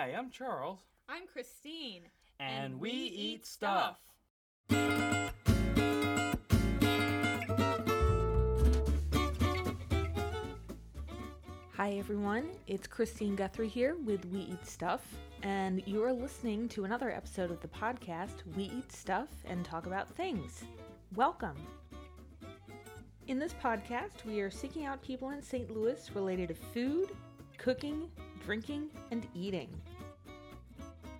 Hi, I'm Charles. I'm Christine. And, we, eat stuff. Hi everyone, it's Christine Guthrie here with We Eat Stuff, and you are listening to another episode of the podcast We Eat Stuff and Talk About Things. Welcome. In this podcast, we are seeking out people in St. Louis related to food, cooking, drinking, and eating.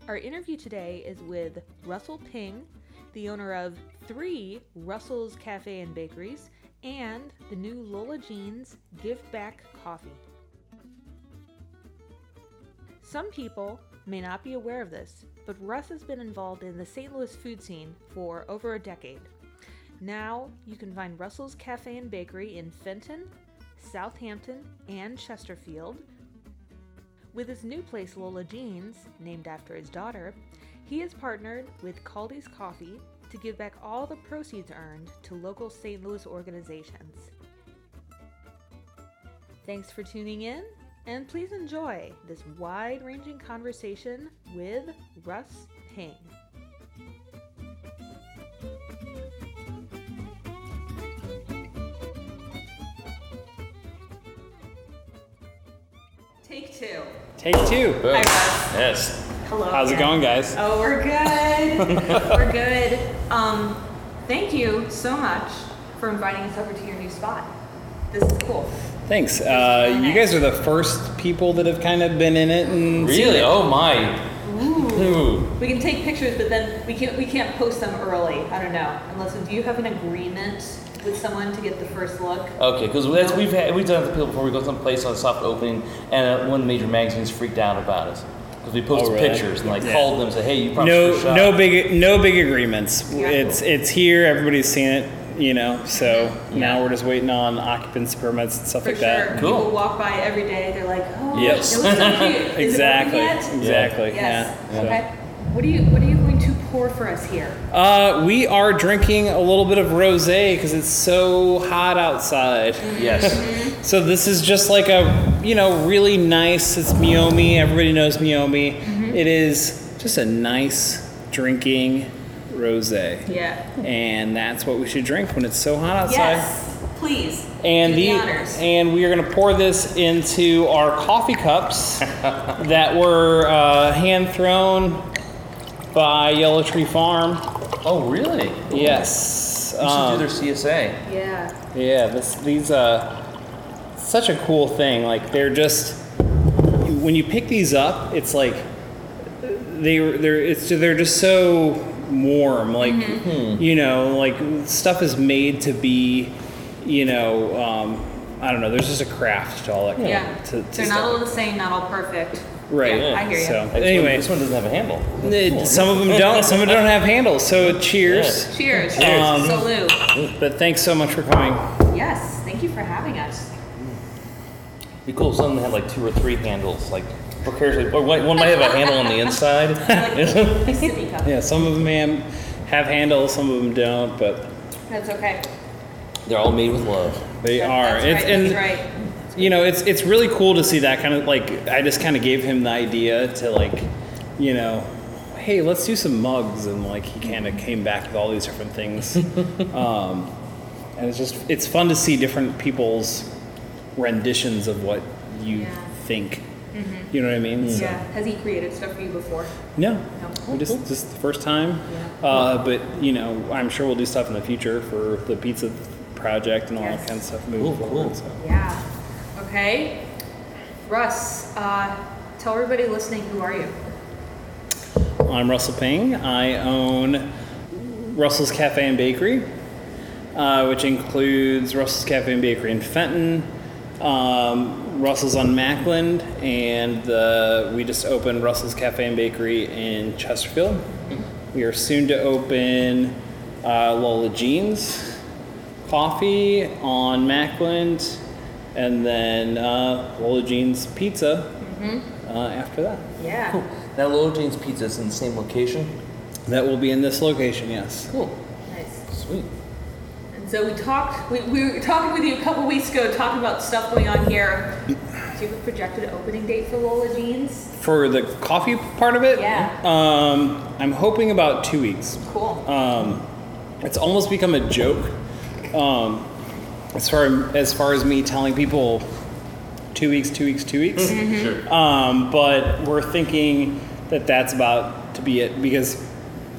Our interview today is with Russell Ping, the owner of three Russell's Cafe and Bakeries and the new Lola Jeans Give Back Coffee. Some people may not be aware of this, but Russ has been involved in the St. Louis food scene for over a decade. Now you can find Russell's Cafe and Bakery in Fenton, Southampton, and Chesterfield. With his new place, Lola Jeans, named after his daughter, he has partnered with Kaldi's Coffee to give back all the proceeds earned to local St. Louis organizations. Thanks for tuning in, and please enjoy this wide ranging conversation with Russ Ping. Take two. Take two. Boom. Hi, Russ. Yes. Hello. How's it going, guys? Oh, we're good. we're good. Um, thank you so much for inviting us over to your new spot. This is cool. Thanks. Uh, you guys are the first people that have kind of been in it and seen Really? it. Oh my. Ooh. Ooh. We can take pictures, but then we can't we can't post them early. I don't know. Unless do you have an agreement with someone to get the first look? Okay, because we've had we've done it to people before. We go someplace on a soft opening, and uh, one of the major magazines freaked out about us because we posted Oh, really? pictures and like Yeah. called them and said, "Hey, you promised No, your shot." no big, no big agreements. Yeah. It's it's here. Everybody's seen it. You know. So Yeah. now we're just waiting on occupancy permits and stuff For like sure. that. Cool. People walk by every day. They're like, oh, Yes. it looks so cute. Is Exactly. It open? Exactly. Yes. Yeah. Okay. What are you What are you going to pour for us here? Uh, we are drinking a little bit of rosé because it's so hot outside. Yes. So this is just like a, you know, really nice. It's Meiomi. Everybody knows Meiomi. Mm-hmm. It is just a nice drinking rosé, Yeah. and that's what we should drink when it's so hot outside. Yes. Please. And do the, the honors. and we are going to pour this into our coffee cups that were uh, hand thrown by Yellow Tree Farm. Oh, really? Yes. You should Um, do their CSA. yeah. Yeah, this these uh such a cool thing. Like they're just when you pick these up, it's like they they're it's they're just so warm. Like Mm-hmm. you know, like stuff is made to be, you know, um, I don't know. There's just a craft to all that. Yeah. To, to They're not all the same. Not all perfect. right. Yeah, I hear you. So anyway, this one doesn't have a handle. it- some of them don't. Some of them don't have handles. So cheers. Cheers. Um, Salute. But thanks so much for coming. Yes. Thank you for having us. Be cool if some of them had like two or three handles, like precariously, or one one might have a handle on the inside. Like sippy cup. Yeah, some of them have- have handles, some of them don't, but That's okay. They're all made with love. they That- are. That's It's- right. and that's right. you know, it's it's really cool to see that kind of like. I just kind of gave him the idea to like, you know, hey, let's do some mugs, and like he kind of came back with all these different things. um, and it's just it's fun to see different people's renditions of what you Yeah. think. You know what I mean? So- Yeah. Has he created stuff for you before? No, No. we just this is the first time. Uh, but you know, I'm sure we'll do stuff in the future for the pizza project and all Yes. that kind of stuff moving Cool, forward. cool. So. Yeah. Okay. Russ, uh, tell everybody listening who are you? I'm Russell Ping. I own Russell's Cafe and Bakery, uh, which includes Russell's Cafe and Bakery in Fenton, um, Russell's on Macklind, and the, we just opened Russell's Cafe and Bakery in Chesterfield. We are soon to open uh, Lola Jeans Coffee on Macklind, and then uh, Lola Jeans Pizza uh, after that. Yeah. Cool. Now, Lola Jeans Pizza is in the same location. That will be in this location, yes. Cool. Nice. Sweet. And so we talked. We, we were talking with you a couple weeks ago, talking about stuff going on here. Do you have a projected opening date for Lola Jeans? For the coffee part of it, Yeah. Um, I'm hoping about two weeks. Cool. Um, it's almost become a joke. Um, as far as far as me telling people, two weeks, two weeks, two weeks. Sure. Um, but we're thinking that that's about to be it because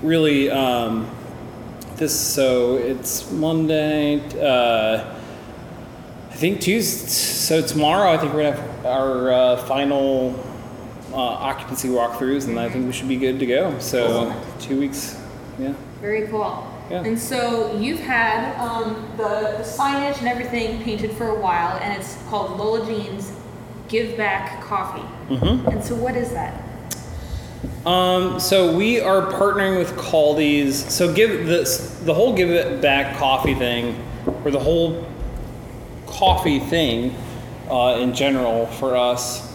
really, um, this so it's Monday. Uh, I think Tuesday. So tomorrow, I think we're gonna have our uh, final uh, occupancy walkthroughs, and I think we should be good to go. So Excellent. two weeks. Yeah. Very cool. Yeah. And so you've had um, the, the signage and everything painted for a while, and it's called Lola Jeans Give Back Coffee. Mm-hmm. And so what is that? Um, so we are partnering with Kaldi's. So give this the whole give it back coffee thing, or the whole coffee thing uh, in general for us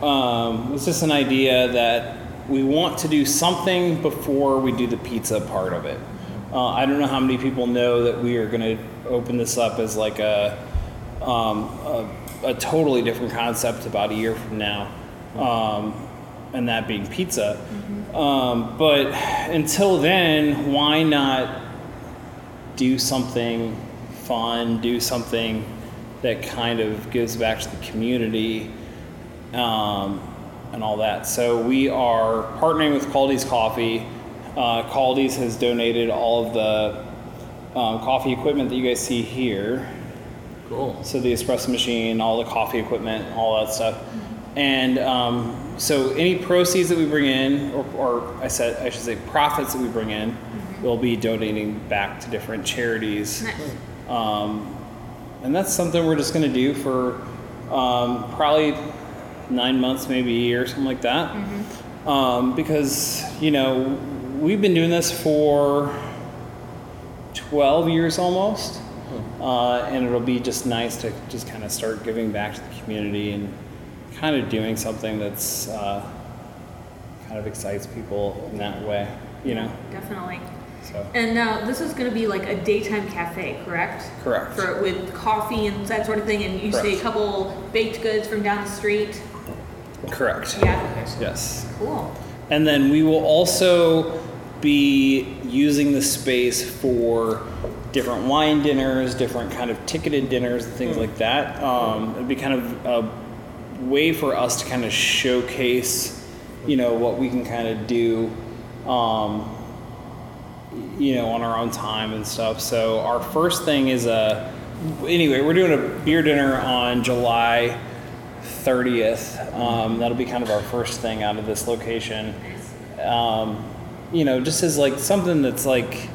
um, was just an idea that we want to do something before we do the pizza part of it. Uh, I don't know how many people know that we are going to open this up as like a, um, a, a totally different concept about a year from now, um, and that being pizza. Um, but until then, why not do something fun, do something that kind of gives back to the community um, and all that. So we are partnering with Kaldi's Coffee. Uh, Kaldi's has donated all of the um, coffee equipment that you guys see here. Cool. So the espresso machine, all the coffee equipment, all that stuff. And um, so any proceeds that we bring in, or, or I said I should say profits that we bring in, we'll be donating back to different charities. Nice. Um, and that's something we're just going to do for um, probably nine months, maybe a year, something like that. Um, because, you know, we've been doing this for 12 years almost. Uh, and it'll be just nice to just kind of start giving back to the community and kind of doing something that's uh, kind of excites people in that way, you know? Definitely. So, And now this is going to be like a daytime cafe, correct? correct. For with coffee and that sort of thing, and you say a couple baked goods from down the street. Correct. Yeah. Yes. Cool. And then we will also be using the space for different wine dinners, different kind of ticketed dinners, and things like that. Um, it'd be kind of a way for us to kind of showcase, you know, what we can kind of do, um, you know, on our own time and stuff. So our first thing is a, anyway, we're doing a beer dinner on July 30th. Um, that'll be kind of our first thing out of this location um, you know, just as like something that's like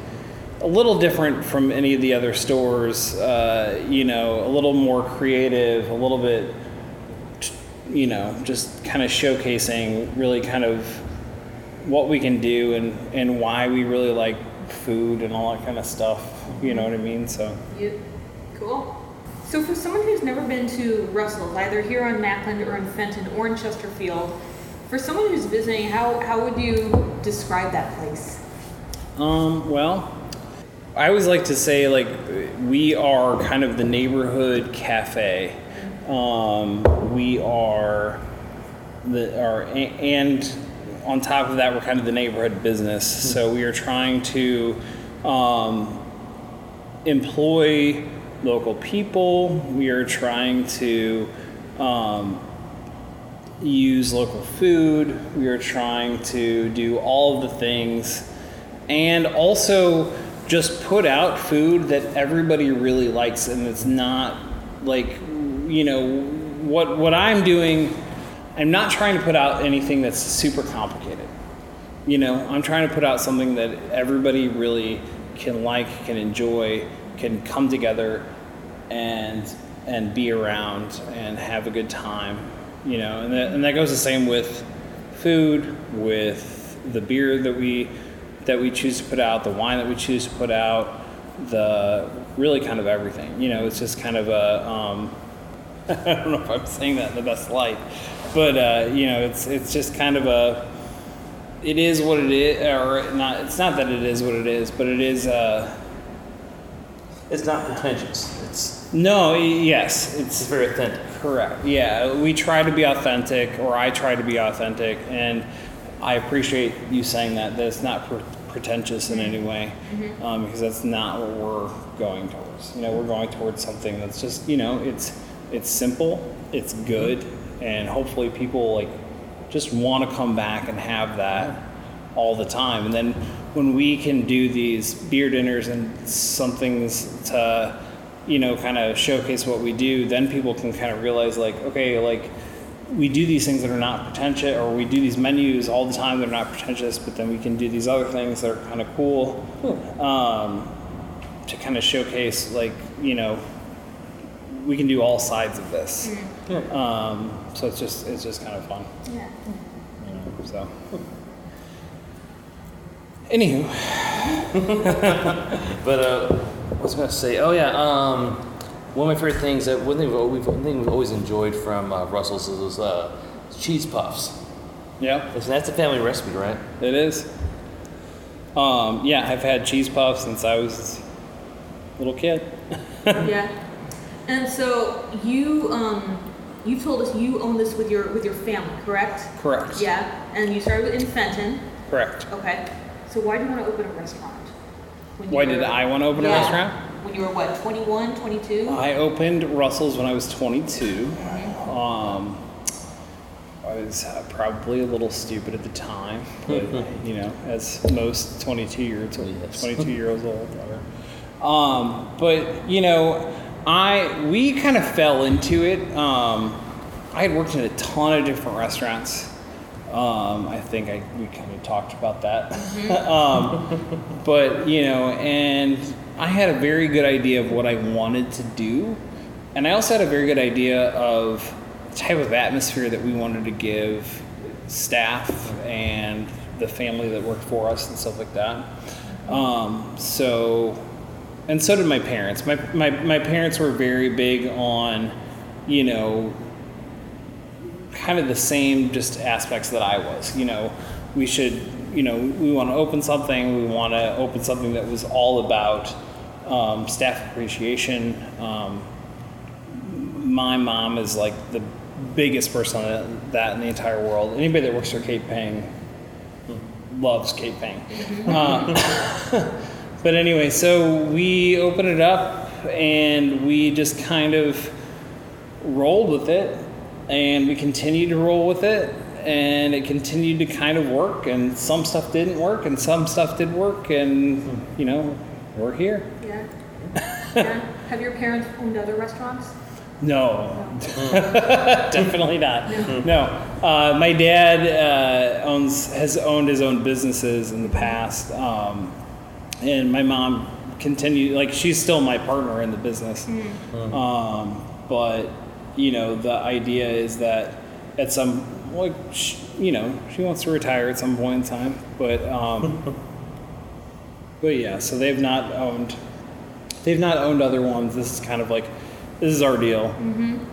a little different from any of the other stores. Uh, you know, a little more creative, a little bit, you know, just kind of showcasing really kind of what we can do and and why we really like food and all that kind of stuff. You know what I mean? So. You, cool. So for someone who's never been to Russell's, either here on Macklind or in Fenton or in Chesterfield, for someone who's visiting, how, how would you describe that place? Um, well, I always like to say like we are kind of the neighborhood cafe. Um, we are the are and on top of that we're kind of the neighborhood business. So we are trying to um, employ local people. We are trying to um, use local food. We are trying to do all of the things and also just put out food that everybody really likes and it's not like you know what what I'm doing I'm not trying to put out anything that's super complicated. You know, I'm trying to put out something that everybody really can like, can enjoy, can come together and and be around and have a good time. You know, and that, and that goes the same with food, with the beer that we that we choose to put out, the wine that we choose to put out, the really kind of everything. You know, it's just kind of a um, I don't know if I'm saying that in the best light, but uh, you know, it's it's just kind of a it is what it is, or not. It's not that it is what it is, but it is. Uh, It's not pretentious. It's No, yes, it's it's very authentic. correct. Yeah, we try to be authentic, or I try to be authentic, and I appreciate you saying that. That it's not pre- pretentious in any way, um, because that's not what we're going towards. You know, we're going towards something that's just, you know, it's it's simple, it's good, and hopefully people like just want to come back and have that all the time. And then when we can do these beer dinners and some things to, you know, kind of showcase what we do, then people can kind of realize like, okay, like we do these things that are not pretentious, or we do these menus all the time that are not pretentious, but then we can do these other things that are kind of cool um, to kind of showcase like, you know, we can do all sides of this. Um, so it's just it's just kind of fun. Yeah. You know, so. Anywho, But uh, what was I going to say? Oh yeah, um, one of my favorite things that one thing we've, we've, one thing we've always enjoyed from uh, Russell's is those uh, cheese puffs. yeah, Listen, that's a family recipe, right? it is. Um, yeah, I've had cheese puffs since I was a little kid. yeah. And so you um you told us you own this with your with your family, correct? Correct. Yeah. And you started in Fenton. Correct. Okay. So why do you want to open a restaurant? When you Why were- did I want to open a restaurant? When you were what, 21, 22? I opened Russell's when I was 22. Um, I was uh, probably a little stupid at the time, but you know, as most 22 years old, Yes. 22 year olds old, whatever. Um, but you know, I we kind of fell into it. Um, I had worked in a ton of different restaurants. Um, I think I we kind of talked about that. um, but you know, and I had a very good idea of what I wanted to do, and I also had a very good idea of the type of atmosphere that we wanted to give staff and the family that worked for us and stuff like that. Um, so, and so did my parents. My, my my parents were very big on, you know, kind of the same just aspects that I was. You know, we should, you know, we want to open something. We want to open something that was all about um, staff appreciation. Um, my mom is like the biggest person on that, in the entire world. Anybody that works for Kate Ping loves Kate Ping. Uh, but anyway, so we opened it up and we just kind of rolled with it and we continued to roll with it and it continued to kind of work and some stuff didn't work and some stuff did work and you know we're here Yeah. yeah. Have your parents owned other restaurants? no definitely not no uh, my dad uh, owns has owned his own businesses in the past um, and my mom continued like she's still my partner in the business. Um, but you know the idea is that at some like sh you know she wants to retire at some point in time but um, but yeah so they've not owned they've not owned other ones. This is kind of like this is our deal.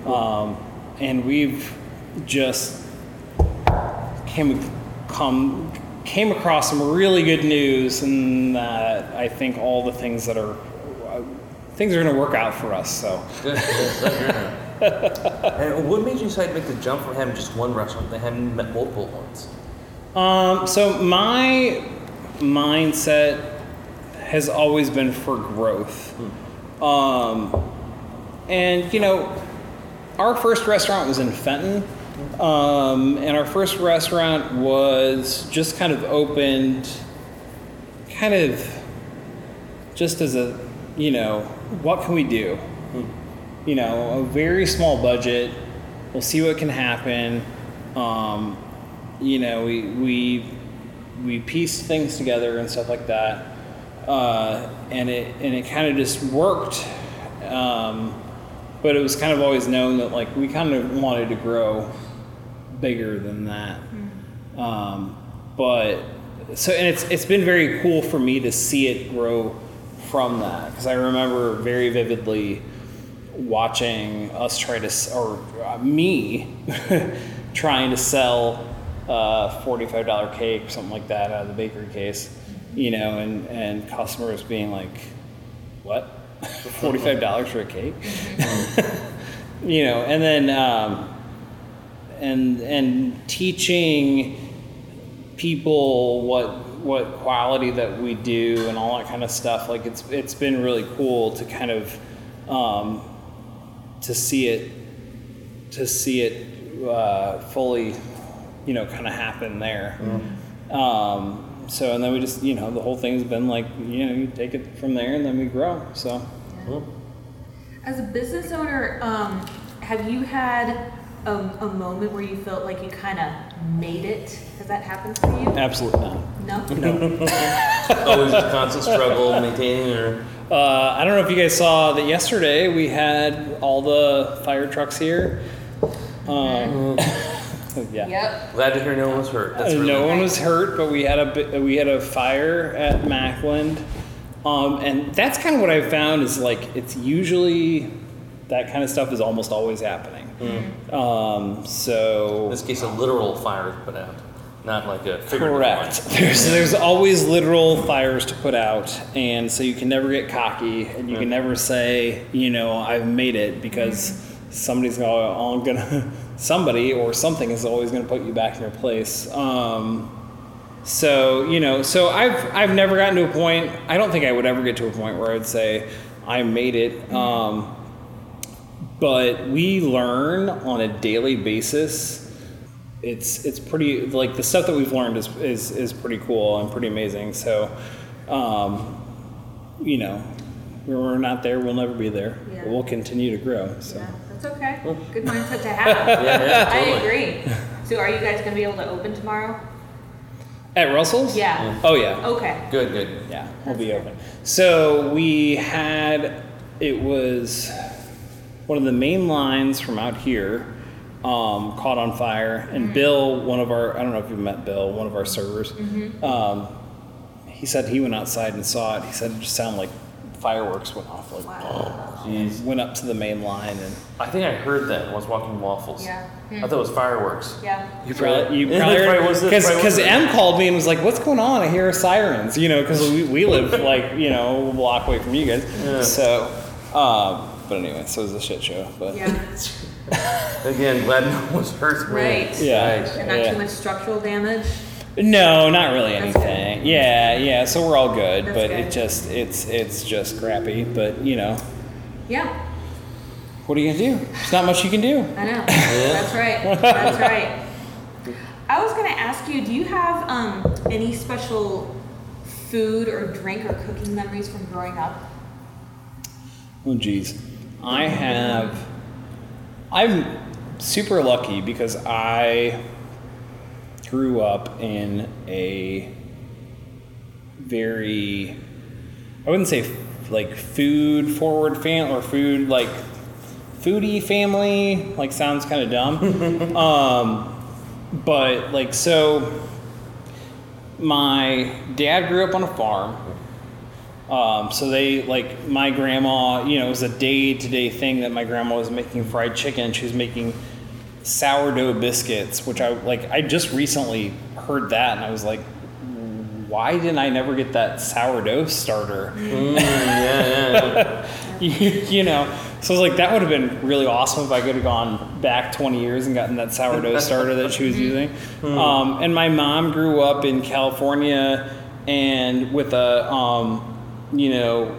Um, and we've just came come came across some really good news and that I think all the things that are uh, things are going to work out for us so Good. Yes, I hear that. and what made you decide to make the jump from having just one restaurant to having multiple ones? Um, so my mindset has always been for growth. Um, and you know, our first restaurant was in Fenton. Um, and our first restaurant was just kind of opened kind of just as a, you know, what can we do? You know, a very small budget. We'll see what can happen. Um, you know, we we we pieced things together and stuff like that, uh, and it and it kind of just worked. Um, but it was kind of always known that like we kind of wanted to grow bigger than that. Um, but so and it's it's been very cool for me to see it grow from that because I remember very vividly watching us try to or uh, me trying to sell a $45 cake or something like that out of the bakery case you know and and customers being like what forty-five dollars for a cake. you know, and then um, and and teaching people what what quality that we do and all that kind of stuff. Like it's it's been really cool to kind of um, to see it to see it uh, fully, you know, kind of happen there. Um, so and then we just you know the whole thing's been like you know you take it from there and then we grow. So As a business owner, um, have you had a, a moment where you felt like you kind of made it? Has that happened for you? absolutely not. No. No. Always a constant struggle maintaining or. Uh, I don't know if you guys saw that yesterday we had all the fire trucks here. Um, yeah. Yep. Glad to hear no one was hurt. That's really no one was hurt, but we had a bit, we had a fire at Macklind, um, and that's kind of what I found is like it's usually that kind of stuff is almost always happening. Um, In so this case, a literal fire was put out, not like a figurative correct. one. There's there's always literal fires to put out, and so you can never get cocky, and you can never say you know I've made it because somebody's all gonna somebody or something is always gonna put you back in your place. Um, So you know, so I've I've never gotten to a point. I don't think I would ever get to a point where I would say I made it. Um, but we learn on a daily basis. It's it's pretty like the stuff that we've learned is is, is pretty cool and pretty amazing. So, um, you know, we're not there. We'll never be there. Yeah. But we'll continue to grow. So. Yeah, that's okay. Good mindset to have. Yeah, yeah, I agree. So are you guys gonna be able to open tomorrow? At Russell's? Yeah. Oh yeah. Okay. Good, good. Yeah, we'll be open. So we had it was one of the main lines from out here um, caught on fire, and Bill, one of our I don't know if you met Bill, one of our servers, um, he said he went outside and saw it. He said it just sounded like fireworks went off, like Wow. Jeez. went up to the main line, and I think I heard that when I was walking waffles. Yeah. I thought it was fireworks. Yeah. You probably, you probably, that's probably this, because because. M called me and was like, "What's going on? I hear sirens." You know, because we, we live like you know a block away from you guys. Yeah. So, um, but anyway, so it was a shit show. But Yeah. Again, glad no one was hurt. Right. Yeah. Yikes. And not Yeah. too much structural damage. no, not really That's anything. Yeah, yeah. So we're all good, That's but good. it just it's it's just crappy. But you know, Yeah. what are you gonna do? There's not much you can do. I know. That's right. That's right. I was gonna ask you, do you have um, any special food or drink or cooking memories from growing up? Oh, geez. I have. I'm super lucky because I grew up in a very. I wouldn't say like food forward fam or food like foodie family. Like sounds kind of dumb. um, but like so. My dad grew up on a farm. Um, so they like my grandma, you know, it was a day to day thing that my grandma was making fried chicken. She was making sourdough biscuits, which I like. I just recently heard that, and I was like, why didn't I never get that sourdough starter? Mm, yeah, yeah. you, you know, so I was like, that would have been really awesome if I could have gone back 20 years and gotten that sourdough starter that she was using. Um, and my mom grew up in California and with a, um, you know,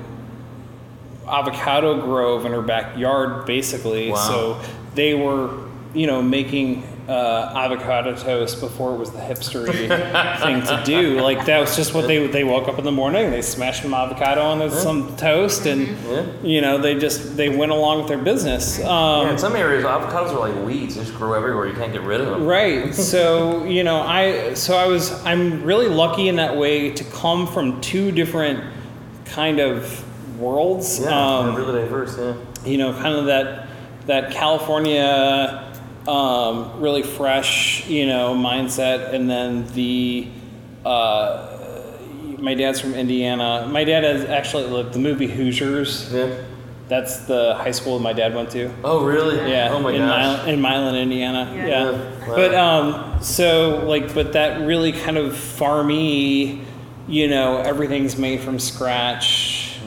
avocado grove in her backyard, basically. Wow. So they were, you know, making uh, avocado toast before it was the hipstery thing to do. Like that was just what they they woke up in the morning, they smashed some avocado on some toast, and Yeah. you know they just they went along with their business. Yeah, Um, in some areas, avocados are like weeds; they just grow everywhere. You can't get rid of them. Right. So, you know, I so I was I'm really lucky in that way to come from two different kind of worlds. Yeah, Um, really diverse. Yeah. you know, kind of that that California um, really fresh, you know, mindset, and then the uh, my dad's from Indiana. My dad has actually like the movie Hoosiers. Yeah. That's the high school my dad went to. Oh, really? Yeah, Oh my in, gosh. Mil- in Milan, Indiana. Yeah. Yeah. Yeah, wow. But um, so like, but that really kind of farmy, you know, everything's made from scratch.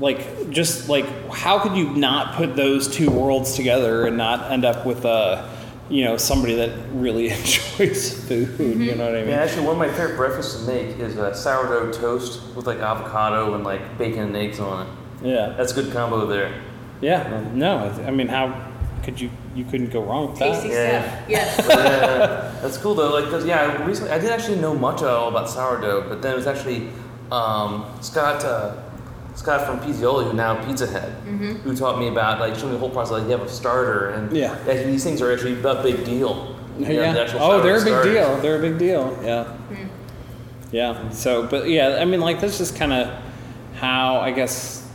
like just like how could you not put those two worlds together and not end up with a you know somebody that really enjoys food you mm-hmm. know what i mean Yeah, actually, one of my favorite breakfasts to make is a sourdough toast with like avocado and like bacon and eggs on it. yeah That's a good combo there. yeah no i mean how could you you couldn't go wrong with Tasty that stuff. Yes. But, yeah, that's cool though. Like, 'cause, yeah, I recently I didn't actually know much at all about sourdough, but then it was actually um, Scott uh, Scott from Pizzeoli, who now Pizza Head, who taught me about like showing me the whole process. Like, you have a starter, and Yeah. actually, these things are actually a big deal. You know, yeah. the Oh, they're a big starters. deal. They're a big deal. Yeah. Yeah. So, but yeah, I mean, like that's just kind of how I guess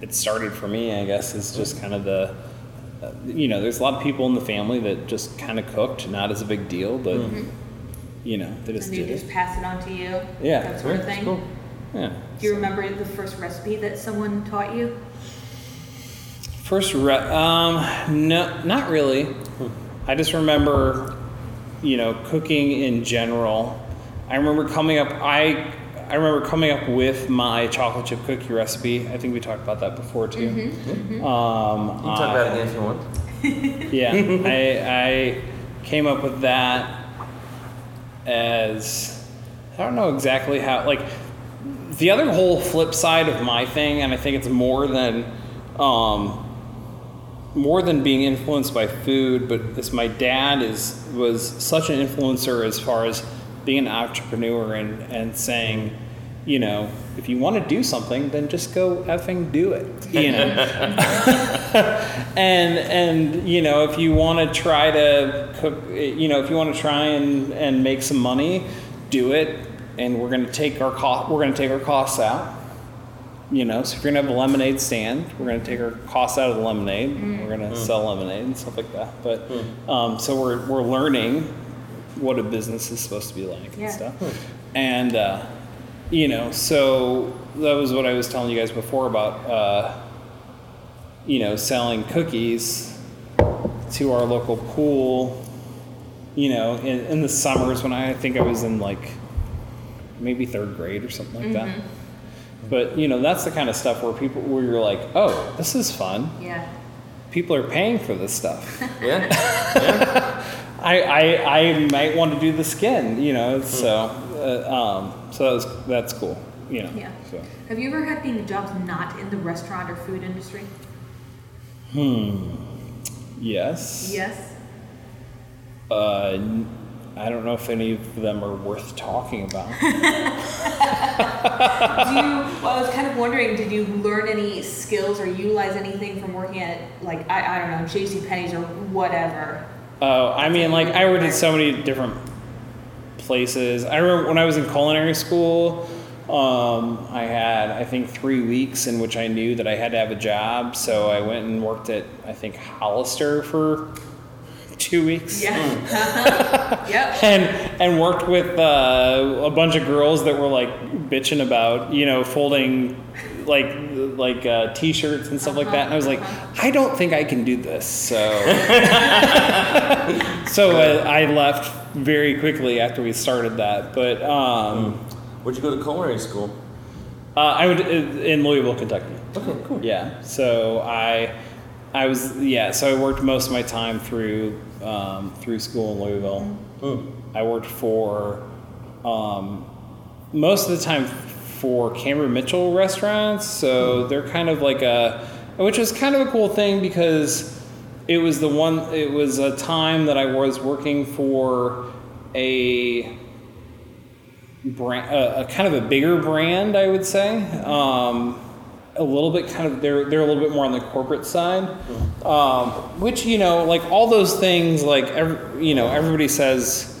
it started for me. I guess is just kind of the, uh, you know, there's a lot of people in the family that just kind of cooked, not as a big deal, but you know, they just And you did just it. pass it on to you. Yeah, That sort of That's thing. cool. Yeah. Do you remember the first recipe that someone taught you? First, re- um, no, not really. I just remember, you know, cooking in general. I remember coming up. I I remember coming up with my chocolate chip cookie recipe. I think we talked about that before too. Um, You can talk about it again if you want. yeah, I, I came up with that as I don't know exactly how like the other whole flip side of my thing, and I think it's more than um, more than being influenced by food, but is my dad is was such an influencer as far as being an entrepreneur and, and saying, you know, if you want to do something, then just go effing do it. You know? and and you know, if you want to try to cook you know, if you want to try and, and make some money, do it. And we're gonna take our cost we're gonna take our costs out you know, so if you're gonna have a lemonade stand, we're gonna take our costs out of the lemonade. We're gonna sell lemonade and stuff like that. But um, so we're we're learning what a business is supposed to be like Yeah. and stuff. And uh, you know, so that was what I was telling you guys before about uh, you know selling cookies to our local pool. You know, in, in the summers when I, I think I was in like maybe third grade or something like that. But you know, that's the kind of stuff where people where you're like, oh, this is fun. Yeah. People are paying for this stuff. Yeah. yeah. I, I I might want to do the skin, you know. So uh, um, so that was, that's cool, you know. Yeah. So. Have you ever had any jobs not in the restaurant or food industry? Hmm. Yes. Yes. Uh, I don't know if any of them are worth talking about. Do you, well, I was kind of wondering, did you learn any skills or utilize anything from working at, like, I, I don't know, J.C. Penney's or whatever? Oh, I mean, like I worked at so many different places. I remember when I was in culinary school, um, I had I think three weeks in which I knew that I had to have a job. So I went and worked at I think Hollister for two weeks. Yeah. Uh-huh. Yep. And and worked with uh, a bunch of girls that were like bitching about you know folding like like uh, t-shirts and stuff like that. And I was like, I don't think I can do this. So so I, I left very quickly after we started that. But um, Where'd you go to culinary school? uh, I would in Louisville, Kentucky. Okay, cool. Yeah. So I, I was yeah. So I worked most of my time through um, through school in Louisville. Mm. I worked for um, most of the time for Cameron Mitchell restaurants. So they're kind of like a, which is kind of a cool thing because it was the one. It was a time that I was working for a brand, a, a kind of a bigger brand, I would say. Um, a little bit kind of they're they're a little bit more on the corporate side, um, which you know like all those things like every, you know everybody says,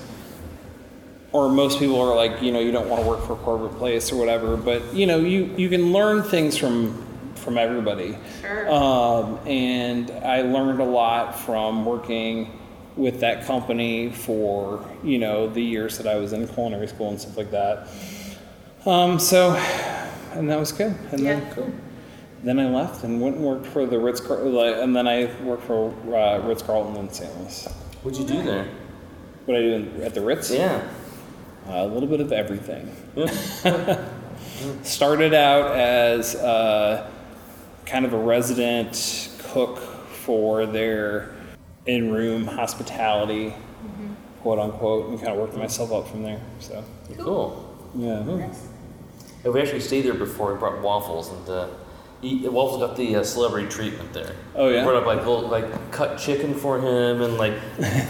or most people are like you know you don't want to work for a corporate place or whatever, but you know you you can learn things from from everybody. Sure. Um, and I learned a lot from working with that company for you know the years that I was in culinary school and stuff like that. Um, so, and that was good. And Yeah. then, then I left and went and worked for the Ritz, Car- like, and then I worked for uh, Ritz Carlton in St. Louis. What'd you do there? What I do at the Ritz? Yeah. Uh, a little bit of everything. Started out as uh, kind of a resident cook for their in-room hospitality, quote unquote, and kind of worked myself up from there. So Cool. yeah. Nice. Yeah, we actually stayed there before. We brought waffles, and uh, he, waffles got the uh, celebrity treatment there. Oh, yeah? Brought up like little, like cut chicken for him, and like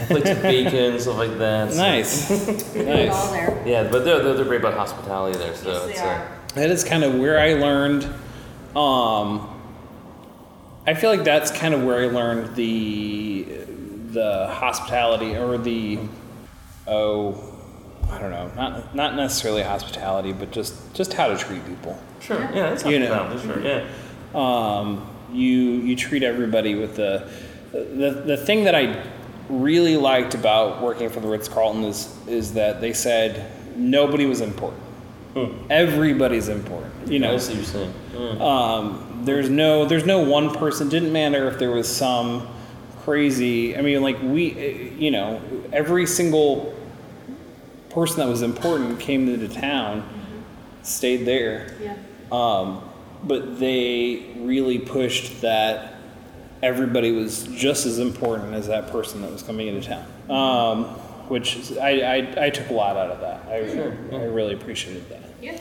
plates of bacon stuff like that. so- Nice. We do it all nice. Yeah, but they're, they're, they're great about hospitality there. So Yes, they it's, are. Uh, That is kind of where I learned. Um, I feel like that's kind of where I learned the the hospitality or the oh I don't know not not necessarily hospitality but just just how to treat people. sure. Yeah. Yeah, that's You know. Sure. Yeah. Um, you you treat everybody with the the the thing that I really liked about working for the Ritz Carlton is is that they said nobody was important. Everybody's important. You know, I see what you're saying. Mm. um, there's no there's no one person. Didn't matter if there was some crazy. I mean, like we, you know, every single person that was important came into town, stayed there. Yeah. Um, but they really pushed that everybody was just as important as that person that was coming into town. Um, which is- I, I, I took a lot out of that. I, Sure. I really appreciated that. Yeah.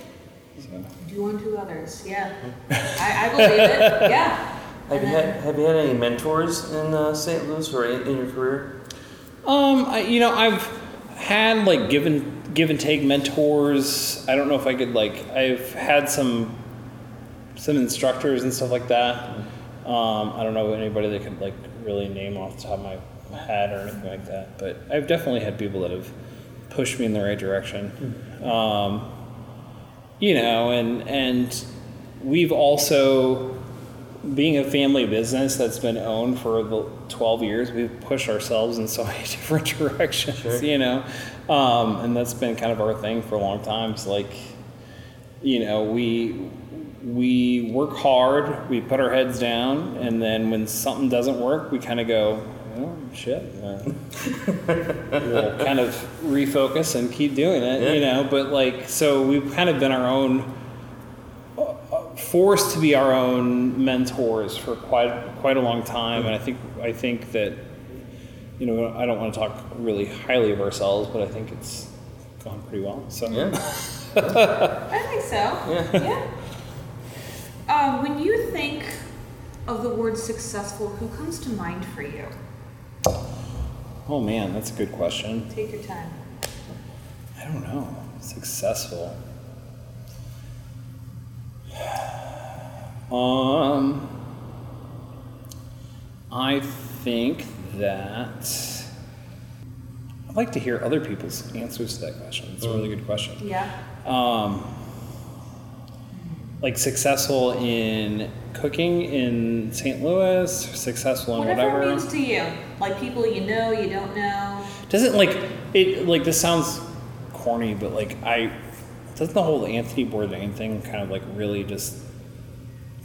So. Do unto others. Yeah. I, I believe it. Yeah. Have you had Have you had any mentors in uh, St. Louis or in, in your career? Um, I, you know, I've had like give and give and take mentors. I don't know if I could like. I've had some some instructors and stuff like that. Um, I don't know anybody that could like really name off the top of my head or anything like that. But I've definitely had people that have pushed me in the right direction. Um, you know, and and we've also being a family business that's been owned for the 12 years, we've pushed ourselves in so many different directions, Sure. you know, um, and that's been kind of our thing for a long time. It's like, you know, we we work hard, we put our heads down, and then when something doesn't work, we kind of go, oh shit, uh, we'll kind of refocus and keep doing it, you know. But like, so we've kind of been our own forced to be our own mentors for quite quite a long time, and I think I think that you know I don't want to talk really highly of ourselves, but I think it's gone pretty well. So Yeah. I think so. Yeah. Yeah. Um, when you think of the word successful, who comes to mind for you? oh man, that's a good question. Take your time. I don't know. Successful. Um, I think that I'd like to hear other people's answers to that question. It's a really good question. Yeah. Um, like successful in cooking in St. Louis, successful in Whatever whatever. it means to you. Like people you know, you don't know. Doesn't like it like this sounds corny, but like I doesn't the whole Anthony Bourdain thing kind of like really just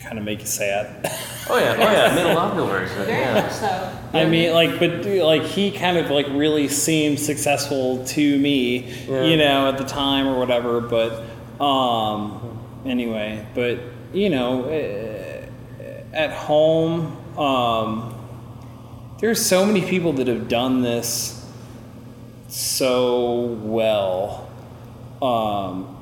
kind of make you sad? Oh yeah. Oh yeah. Made a lot of people very excited. Very Yeah. much so. I mean, like, but like he kind of like really seemed successful to me, Yeah. you know, at the time or whatever. But um, anyway, but you know, eh, at home, um, there's so many people that have done this so well. Um,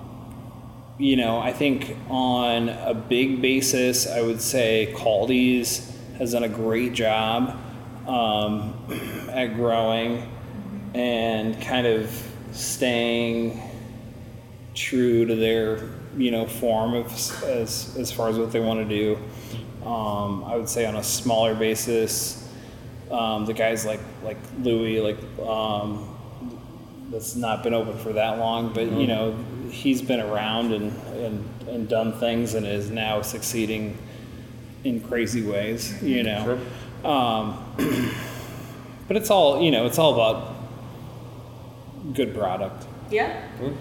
you know, I think on a big basis, I would say Kaldi's has done a great job um, at growing and kind of staying true to their, you know, form of as as far as what they want to do. Um, I would say on a smaller basis, um, the guys like like Louis, like um, that's not been open for that long, but you know, he's been around and, and, and done things and is now succeeding in crazy ways, you know. Um, but it's all, you know, it's all about good product, Yeah.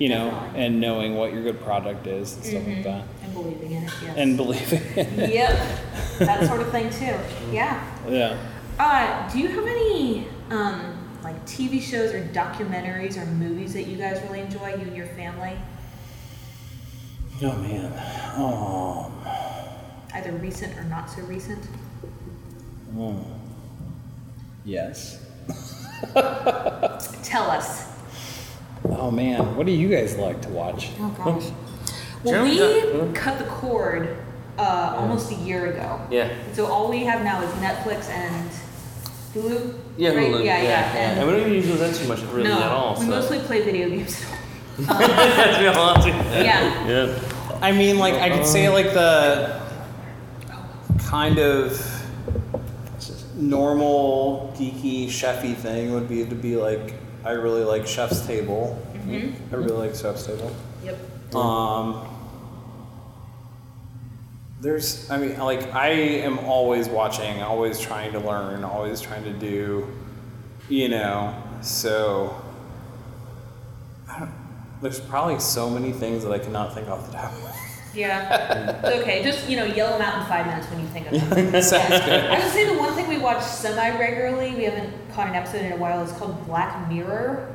You know, Definitely. and knowing what your good product is and stuff Mm-hmm. like that. And believing in it. Yes. And believing it. yep. That sort of thing too. Yeah. Yeah. Uh, do you have any um, like TV shows or documentaries or movies that you guys really enjoy, you and your family? Oh man. Oh. Either recent or not so recent. oh. Yes. Tell us. Oh man, what do you guys like to watch? Oh gosh. Well, Jeremy we got- cut the cord uh, almost a year ago. Yeah. So all we have now is Netflix and Hulu. Yeah, right? Hulu. Yeah, yeah. And And we don't even use that too much really no, at all. we so. mostly play video games. to be honest. yeah. Yeah. I mean, like I could say like the kind of normal geeky chefy thing would be to be like I really like Chef's Table. I really like Chef's Table. Yep. Um, there's, I mean, like, I am always watching, always trying to learn, always trying to do, you know, so. I don't, there's probably so many things that I cannot think off the top of my Yeah. It's okay. Just you know, yell them out in five minutes when you think of them. head. Sounds good. I would say the one thing we watch semi regularly, we haven't caught an episode in a while, is called Black Mirror.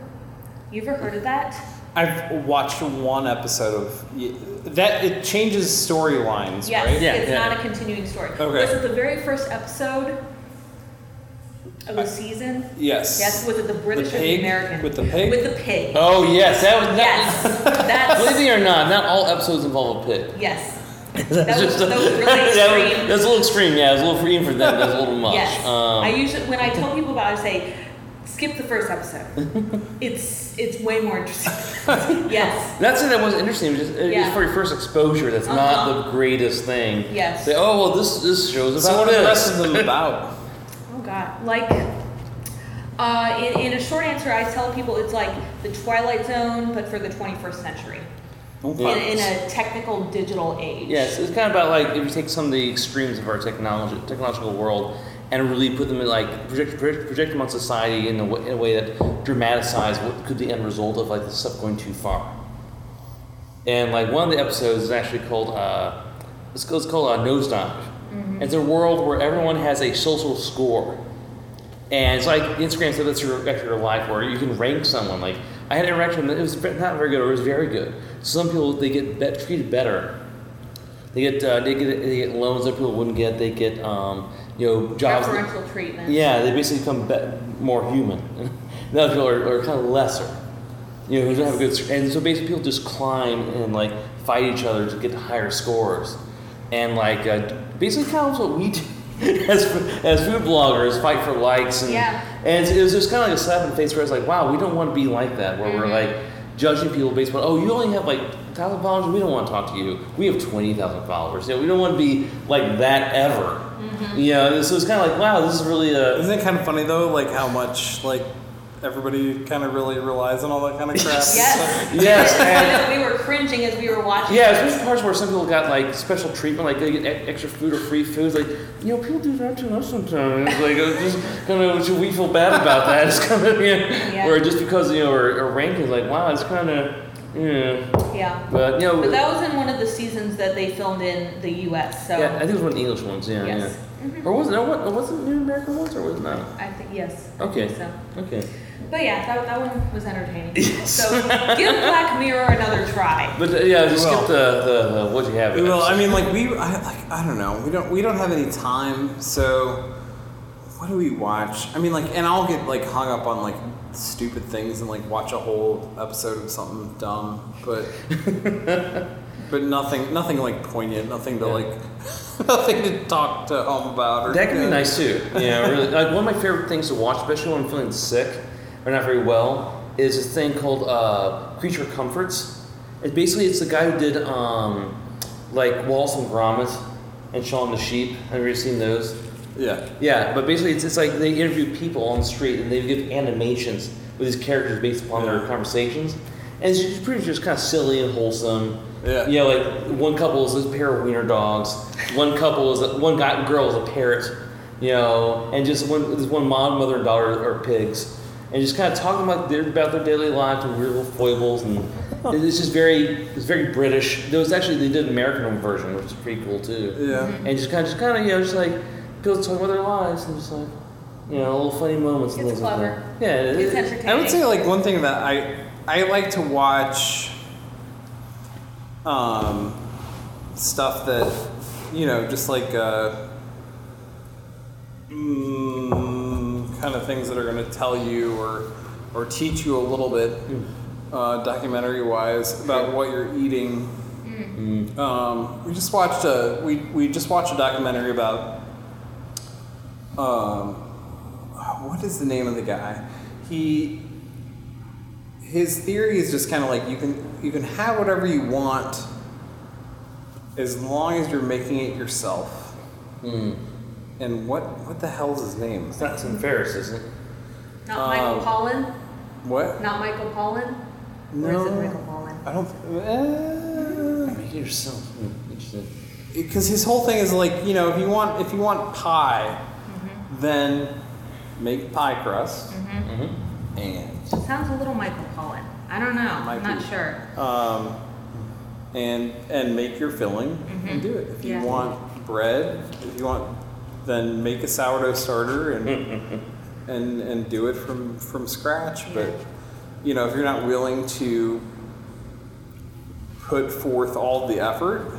You ever heard of that? I've watched one episode of that. It changes storylines, Yes, right? Yeah, it's yeah. not a continuing story. Okay. Was it the very first episode of the season? Yes. Yes, was it the British The or the? American? With the pig? With the pig. Oh yes, that was. That, Yes, Believe that's me or not, not all episodes involve a pig. yes. That's That was- that was really that was- extreme. That's a little extreme. Yeah, it was a little free for them. That's a little much. Yes. Um, I usually when I tell people about it, I say, skip the first episode. it's it's way more interesting. yes. Not saying that wasn't interesting. It was just, it Yeah. was for your first exposure. That's Uh-huh. not the greatest thing. Yes. Say, oh well, this this show's So about what are the rest of them about? Oh God. Like, uh, in, in a short answer, I tell people it's like the Twilight Zone, but for the 21st century, in, in a technical digital age. Yes, it's kind of about like if you take some of the extremes of our technology, technological world, and really put them in like project project, project them on society in a, way, in a way that dramatize what could be the end result of like this stuff going too far. And like one of the episodes is actually called uh, it's, called- it's called uh, Nosedive. It's a world where everyone has a social score. And it's like Instagram said that's your your life where you can rank someone. Like I had an interaction it was not very good or it was very good. Some people they get bet, treated better. They get uh, they get they get loans that people wouldn't get. They get um, you know jobs. that- treatment. yeah, they basically become be- more human. other people are, are kind of lesser. You know, who don't have a good. And so basically, people just climb and like fight each other to get higher scores, and like uh, basically kind of what we do as as food bloggers, fight for likes and Yeah. and it was just kind of like a slap in the face where it's like, wow, we don't want to be like that, where we're like judging people based on, oh, you only have like thousand followers, we don't want to talk to you. We have twenty thousand followers. You know, we don't want to be like that ever. Mm-hmm. You know, so it's kind of like, wow, this is really a Isn't it kind of funny though, like how much like everybody kind of really relies on all that kind of crap? Yes. yes, and we were cringing as we were watching. yeah, especially parts where some people got like special treatment, like they get extra food or free food. Like, you know, people do that to us sometimes. Like, it's just kind of, we feel bad about that. It's kind of, you know, Yeah. or just because you know, our, our ranking, like, wow, it's kind of, yeah. Yeah. But you know, But that was in one of the seasons that they filmed in the U.S. So yeah, I think it was one of the English ones. Yeah, Yes. yeah. Or was it? No, what was it? New American ones, or was it not? I think yes. I Okay. think so. Okay. But yeah, that, that one was entertaining. Yes. So give Black Mirror another try. But uh, yeah, just Well- skip the the, the what you have. Well, I mean, like we, I, like I don't know, we don't, we don't have any time, so what do we watch? I mean, like, and I'll get like hung up on like stupid things and like watch a whole episode of something dumb, but but nothing, nothing like poignant, nothing to Yeah. like, nothing to talk to home about. Or, That can be nice too. Yeah, really. Like one of my favorite things to watch, especially when I'm feeling sick or not very well, is a thing called uh, Creature Comforts. It basically it's the guy who did um, like Wallace and Gromit and Shaun the Sheep. Have you ever seen those? Yeah. Yeah, but basically it's, it's like they interview people on the street and they give animations with these characters based upon their conversations. And it's just pretty just kind of silly and wholesome. Yeah. You know, like one couple is a pair of wiener dogs. One couple is a, one guy and girl is a parrot. You know, and just one there's one mom, mother, and daughter are pigs, and just kind of talking about their about their daily lives and weird little foibles, and it's just very it's very British. There was actually they did an American version, which is pretty cool too Yeah. Mm-hmm. and just kind of, just kind of, you know, just like people talking about their lives and just like, you know, little funny moments. and It's things like clever. that. Yeah, It's it- entertaining. I would say like one thing that I I like to watch um, stuff that you know, just like uh, mm, kind of things that are going to tell you or or teach you a little bit, uh, documentary wise, about what you're eating. Um, we just watched a we, we just watched a documentary about um, what is the name of the guy? He his theory is just kind of like you can you can have whatever you want as long as you're making it yourself. And what what the hell's his name? It's not Tim Ferriss, is it? Not Michael Um, Pollan? What? Not Michael Pollan? Or is it Michael Pollan? I don't. Uh, Make it yourself. Hmm, Interesting. because his whole thing is like you know if you want if you want pie, then make pie crust mm-hmm. Mm-hmm. and Sounds a little Michael Pollan. I don't know. Might I'm not be. sure. um, and and make your filling mm-hmm. and do it. If you Yeah. want bread, if you want, then make a sourdough starter and and and do it from from scratch. But you know, if you're not willing to put forth all the effort,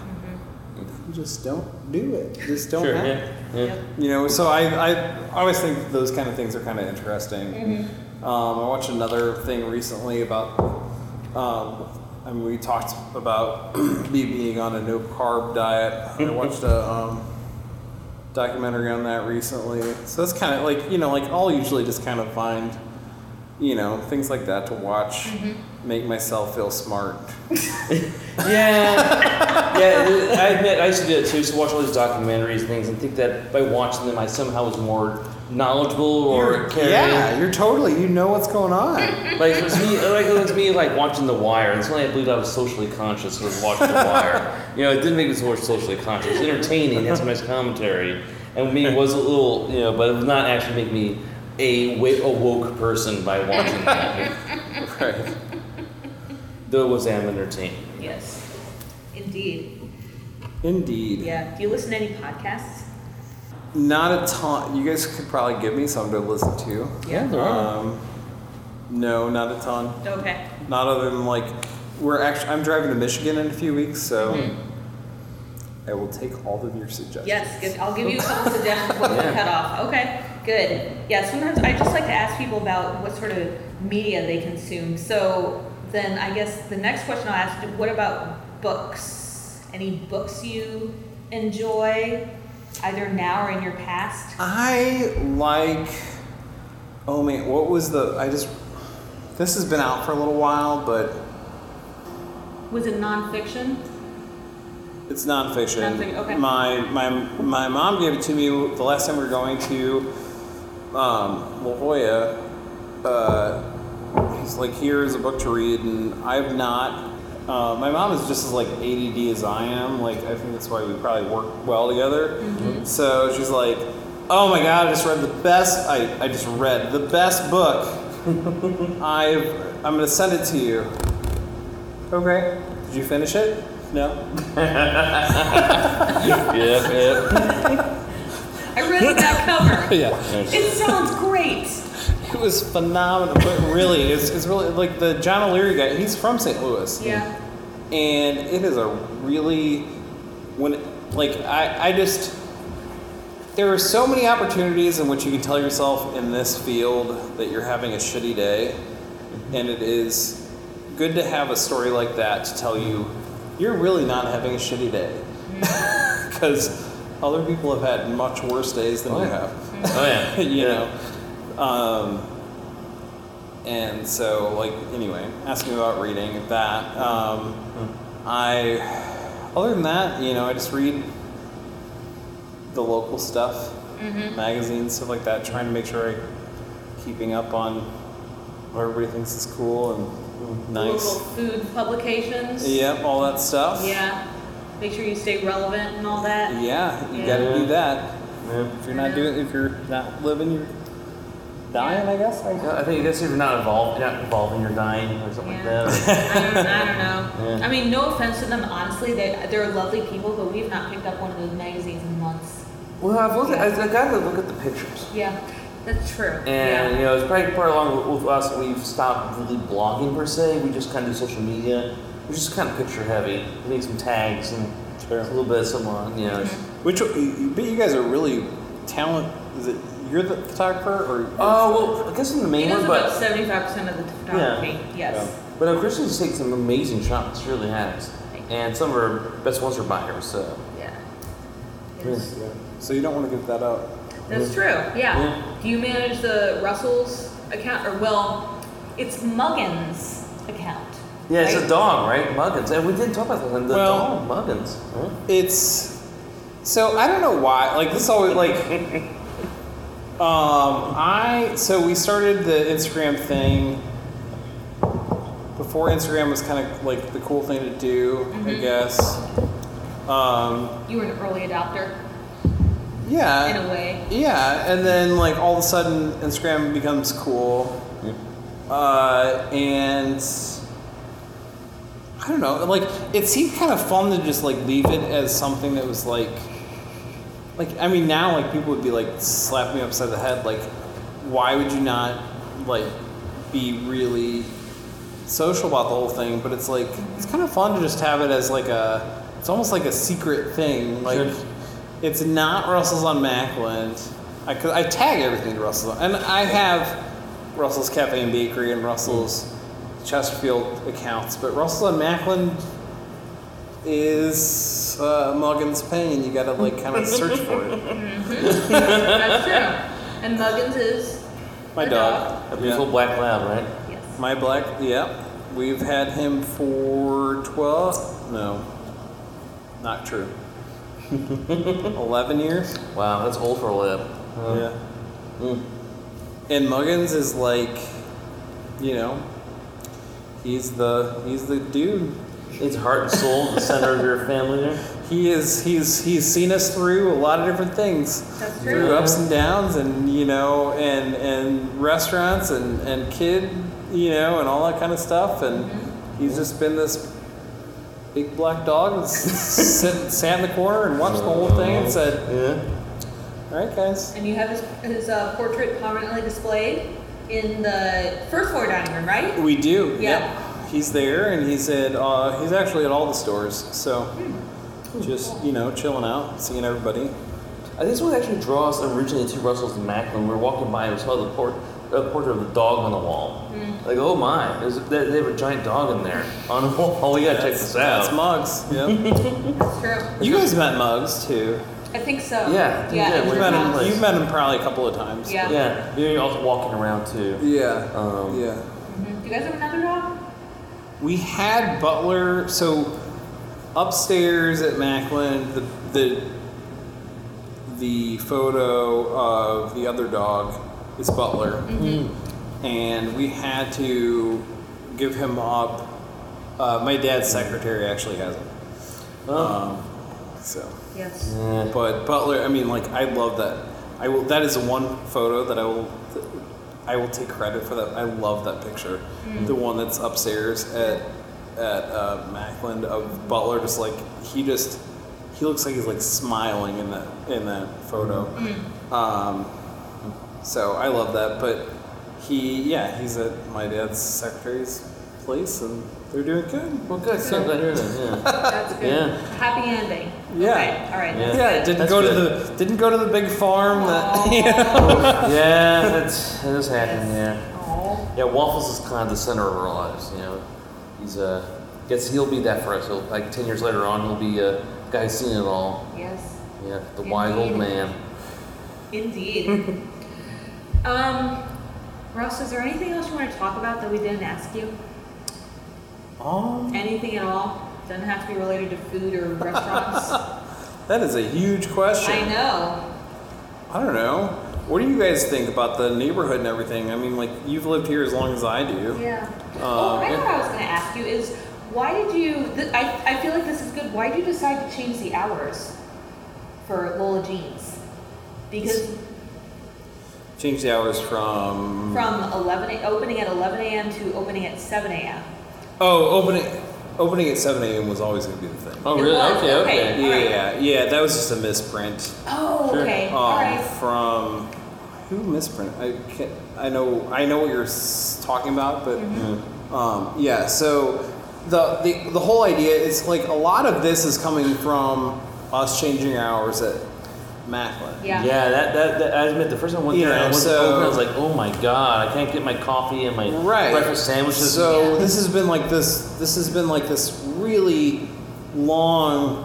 then just don't do it. Just don't. Sure, have yeah. it. Yeah. You know, so I, I I always think those kind of things are kind of interesting. Um, I watched another thing recently about, um, I mean, we talked about me being on a no carb diet. I watched a um, documentary on that recently. So that's kind of like, you know, like I'll usually just kind of find, you know, things like that to watch, make myself feel smart. Yeah, yeah. I admit I used to do it too. I used to watch all these documentaries and things, and think that by watching them, I somehow was more knowledgeable or caring. yeah, you're totally, you know what's going on. Like it's me, like it's me, like watching The Wire. That's when I believed I was socially conscious was watching The Wire. You know, it didn't make me more socially conscious. Entertaining, had some nice commentary, and me was a little, you know, but it would not actually make me a, wa- a woke person by watching that. right. Though it was am entertaining. Yes. Indeed. Indeed. Yeah. Do you listen to any podcasts? Not a ton. You guys could probably give me some to listen to. Yeah, there are. Um, no, not a ton. Okay. Not other than like we're actually. I'm driving to Michigan in a few weeks, so Mm-hmm. I will take all of your suggestions. Yes, good. I'll give you a couple suggestions what to Yeah. cut off. Okay, good. Yeah, sometimes I just like to ask people about what sort of media they consume. So then I guess the next question I'll ask is what about books? Any books you enjoy, either now or in your past? I like. Oh man, what was the? I just. This has been out for a little while, but Was it nonfiction? It's nonfiction. Nonfiction, okay. My my my mom gave it to me the last time we were going to um, La Jolla. Uh, he's like, "Here's a book to read," and I've not. Uh, my mom is just as like ADD as I am. Like, I think that's why we probably work well together. So she's like, "Oh my god, I just read the best. I I just read the best book. I've I'm gonna send it to you." Okay. Did you finish it? No. Yep, yep. I read that cover. yeah. It sounds great. It was phenomenal, but really, it's, it's really like the John O'Leary guy. He's from St. Louis, Yeah. and it is a really when like I I just there are so many opportunities in which you can tell yourself in this field that you're having a shitty day, mm-hmm. and it is good to have a story like that to tell you you're really not having a shitty day because other people have had much worse days than Oh, you yeah. have. Oh yeah. you Yeah. know. Um, and so, like, anyway, asking about reading that. Um, I, other than that, you know, I just read the local stuff, magazines, stuff like that, trying to make sure I'm keeping up on what everybody thinks is cool and nice. Local food publications. Yep, all that stuff. Yeah. Make sure you stay relevant and all that. Yeah, you Yeah. gotta do that. Yeah. If you're not doing, if you're not living, you're dying. I guess. I Yeah, I think I guess if you're not involved, you're not involving, you're dying or something Yeah. like that. I don't, I don't know. Yeah. I mean, no offense to them, honestly, they, they're lovely people, but we've not picked up one of those magazines in months. Well, I've looked at, I, I got to look at the pictures. Yeah, that's true. And yeah. you know, it's probably part along with, with us. We've stopped really blogging per se. We just kind of do social media, which just kind of picture heavy. We need some tags and Sure. a little bit of some, uh, you know. Which, but you guys are really talent. Is it you're the photographer or? Oh well, I guess I'm the He main does one, about but seventy-five percent of the photography, yes. but no, Christine's taken some amazing shots. She really has, and some of her best ones are by her. So Yeah. Yes. Yeah. So you don't want to give that up. That's true, yeah. Yeah. Do you manage the Russell's account, or well, it's Muggins' account? yeah, it's right? a dog, right? Muggins, and we didn't talk about that. The Well- dog, Muggins. Huh? It's so I don't know why. Like this always like. Um, I so we started the Instagram thing before Instagram was kind of like the cool thing to do, I guess. Um, You were an early adopter, yeah, in a way. Yeah, and then like all of a sudden Instagram becomes cool, uh, and I don't know, like it seemed kind of fun to just like leave it as something that was like, like I mean now like people would be like slap me upside the head like, why would you not like be really social about the whole thing? But it's like it's kind of fun to just have it as like a, it's almost like a secret thing like. Sure. It's not Russell's on Macklind. I, could, I tag everything to Russell's, and I have Russell's Cafe and Bakery and Russell's mm. Chesterfield accounts, but Russell's on Macklind is uh, Muggins Ping. You gotta like kind of search for it. That's true. And Muggins is My A dog. A beautiful black lab, right? yes. My black. Yeah, we've had him for twelve. No, not true. Eleven years. Wow, that's old for a lab. Uh, Yeah. mm. And Muggins is like, you know, he's the he's the dude. It's heart and soul, the center of your family there. He is he's he's seen us through a lot of different things. That's Through ups and downs and you know and and restaurants and and kid, you know, and all that kind of stuff and he's just been this big black dog that's sit, sat in the corner and watched the whole thing and said, Yeah. "All right, guys." And you have his, his uh, portrait prominently displayed in the first floor dining room, right? We do. Yeah. Yep. He's there, and he's at. Uh, he's actually at all the stores. So, just you know, chilling out, seeing everybody. I think this what actually draws originally to Russell's and Macklind. We were walking by and we saw the port, uh, portrait of the dog on the wall. Like, oh my, there's, they, they have a giant dog in there on the wall. Oh, we gotta check this That's out. Mugs. Yep. True. you guys met Mugs too. I think so. Yeah, Yeah. yeah, You've we're met him. You've met him probably a couple of times. Yeah. Yeah, you're also walking around too. Yeah. Um, yeah. Mhm. Do you guys have another dog? We had Butler. So upstairs at Macklind, the the the photo of the other dog is Butler, and we had to give him up. Uh, my dad's secretary actually has him. Um, so, Yes. But Butler, I mean, like I love that. I will. That is the one photo that I will. I will take credit for that. I love that picture. The one that's upstairs at at uh, Macklind of Butler, just like he just he looks like he's like smiling in that in that photo. Um, so I love that. But he, yeah, he's at my dad's secretary's place, and they're doing good. Well, good. So glad to hear that. Yeah. That's good. Yeah. Happy ending. Yeah. Okay. All right. Yeah. That's Yeah, didn't That's go good. to the didn't go to the big farm that. Aw. yeah, that's that is happening. Yes. Yeah. Aw. Yeah, Waffles is kind of the center of our lives. You know, he's uh, gets he'll be that for us. He'll, like ten years later on, he'll be a guy who's seen it all. Yes. Yeah, the wise old man. Indeed. um, Russ, is there anything else you want to talk about that we didn't ask you? Oh, Anything at all? Doesn't have to be related to food or restaurants. that is a huge question. I know. I don't know. What do you guys think about the neighborhood and everything? I mean, like you've lived here as long as I do. Yeah. Um, oh, I know what I was going to ask you is why did you? Th- I I feel like this is good. Why did you decide to change the hours for Lola Jeans? Because Change the hours from. from 11 a, opening at 11 a.m. to opening at 7 a.m. Oh, opening opening at seven a.m. was always going to be the thing. Oh, really? Okay, okay. Okay. All right. Yeah, yeah, that was just a misprint. Oh, Sure. okay. Um, All right. From who misprint? I can't, I know I know what you're talking about, but Mm-hmm. um, yeah. So the, the the whole idea is like a lot of this is coming from us changing hours at Macklind. Yeah. Yeah, that, that, that I admit the first time I went there, know, I went so- to open, I was like, oh my god, I can't get my coffee and my right breakfast sandwiches. so Yeah. this has been like this this has been like this really long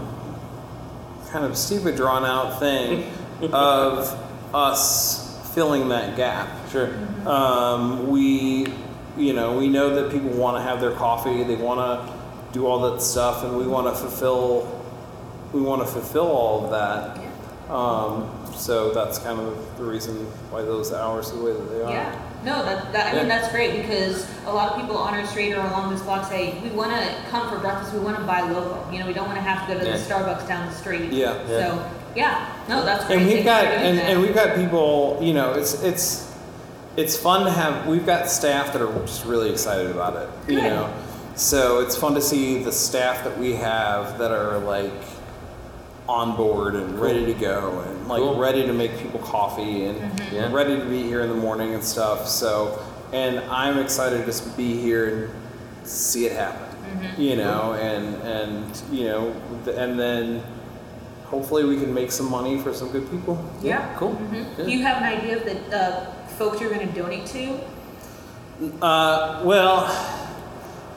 kind of stupid drawn out thing of us filling that gap Sure. um, we you know we know that people want to have their coffee they want to do all that stuff and we want to fulfill we want to fulfill all of that um, so that's kind of the reason why those hours are the way that they are Yeah. No, that, that I mean Yeah. that's great because a lot of people on our street or along this block say we want to come for breakfast. We want to buy local. You know, we don't want to have to go to Yeah. the Starbucks down the street. Yeah. Yeah. So yeah, no, that's great. and we've got and, that. and we've got people you know it's it's it's fun to have we've got staff that are just really excited about it you know so it's fun to see the staff that we have that are like on board and ready to go and like Cool. ready to make people coffee and Mm-hmm. Yeah. ready to be here in the morning and stuff so and i'm excited to just be here and see it happen Mm-hmm. you know and and you know and then hopefully we can make some money for some good people yeah, Cool. hmm Good. Do you have an idea of the uh, folks you're going to donate to? Uh, well,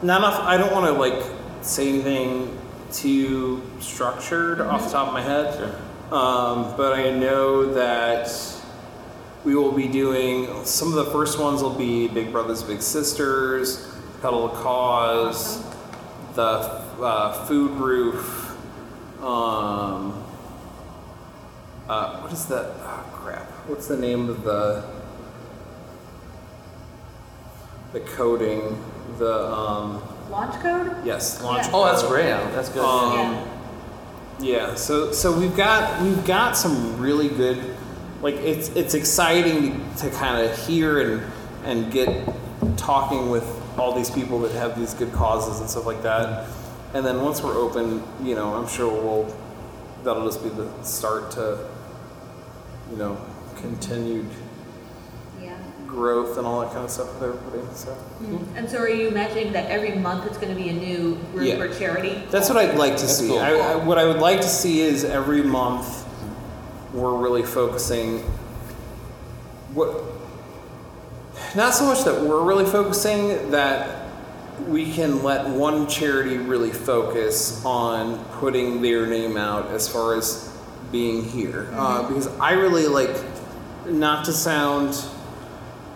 not enough. I don't want to like say anything too structured off the top of my head. Sure. Um, but I know that we will be doing some of the first ones will be Big Brothers Big Sisters, Pedal Cause, the uh, Food Roof. Um, uh, what is that? Oh, crap. What's the name of the the coding? The um, Launch code? yes, launch. Yeah. Oh, that's code. great. That's good. Um, yeah. Yeah, so so we've got we've got some really good, like it's it's exciting to kind of hear and and get talking with all these people that have these good causes and stuff like that, and then once we're open, you know, I'm sure we'll that'll just be the start to, you know, continued Yeah. Growth and all that kind of stuff with everybody. So Mhm. And so, are you imagining that every month it's going to be a new group Yeah. or charity? That's what I'd like to That's see. cool. I, I, what I would like to see is every month we're really focusing. What? Not so much that we're really focusing that we can let one charity really focus on putting their name out as far as being here, uh, because I really like not to sound.